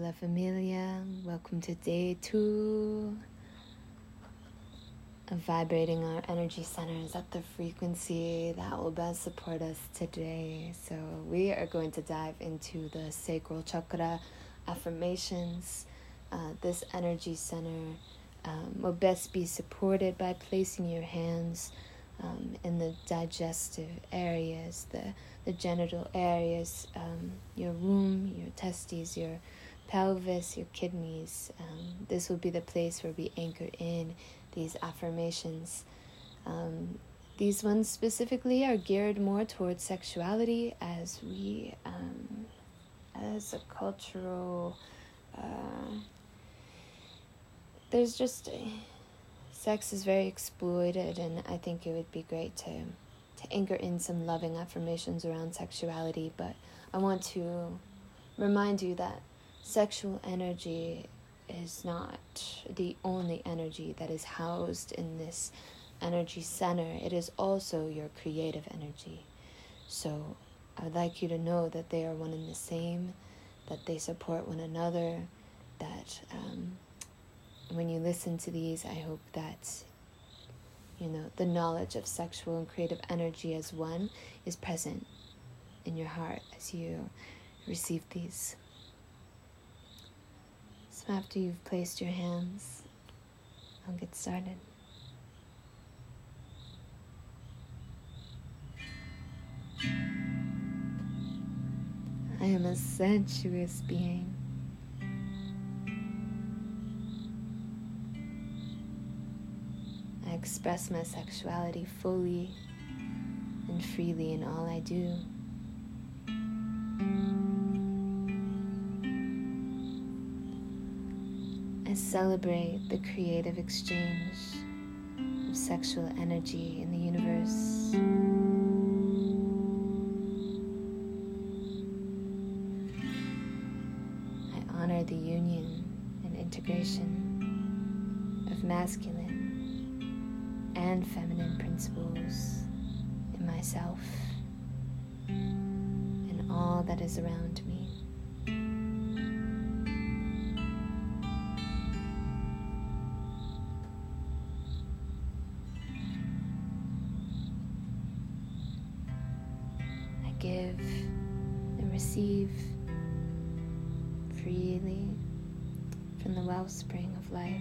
Hola familia, welcome to day two of vibrating our energy centers at the frequency that will best support us today. So, we are going to dive into the sacral chakra affirmations. Uh, this energy center um, will best be supported by placing your hands um, in the digestive areas, the, the genital areas, um, your womb, your testes, your pelvis, your kidneys. Um, this will be the place where we anchor in these affirmations. Um, these ones specifically are geared more towards sexuality as we, um, as a cultural, uh, there's just. A, sex is very exploited, and I think it would be great to to anchor in some loving affirmations around sexuality. But I want to remind you that sexual energy is not the only energy that is housed in this energy center. It is also your creative energy. So I would like you to know that they are one and the same, that they support one another, that um, when you listen to these, I hope that you know the knowledge of sexual and creative energy as one is present in your heart as you receive these. So after you've placed your hands, I'll get started. I am a sensuous being. I express my sexuality fully and freely in all I do. I celebrate the creative exchange of sexual energy in the universe. I honor the union and integration of masculine and feminine principles in myself and all that is around me. Give and receive freely from the wellspring of life.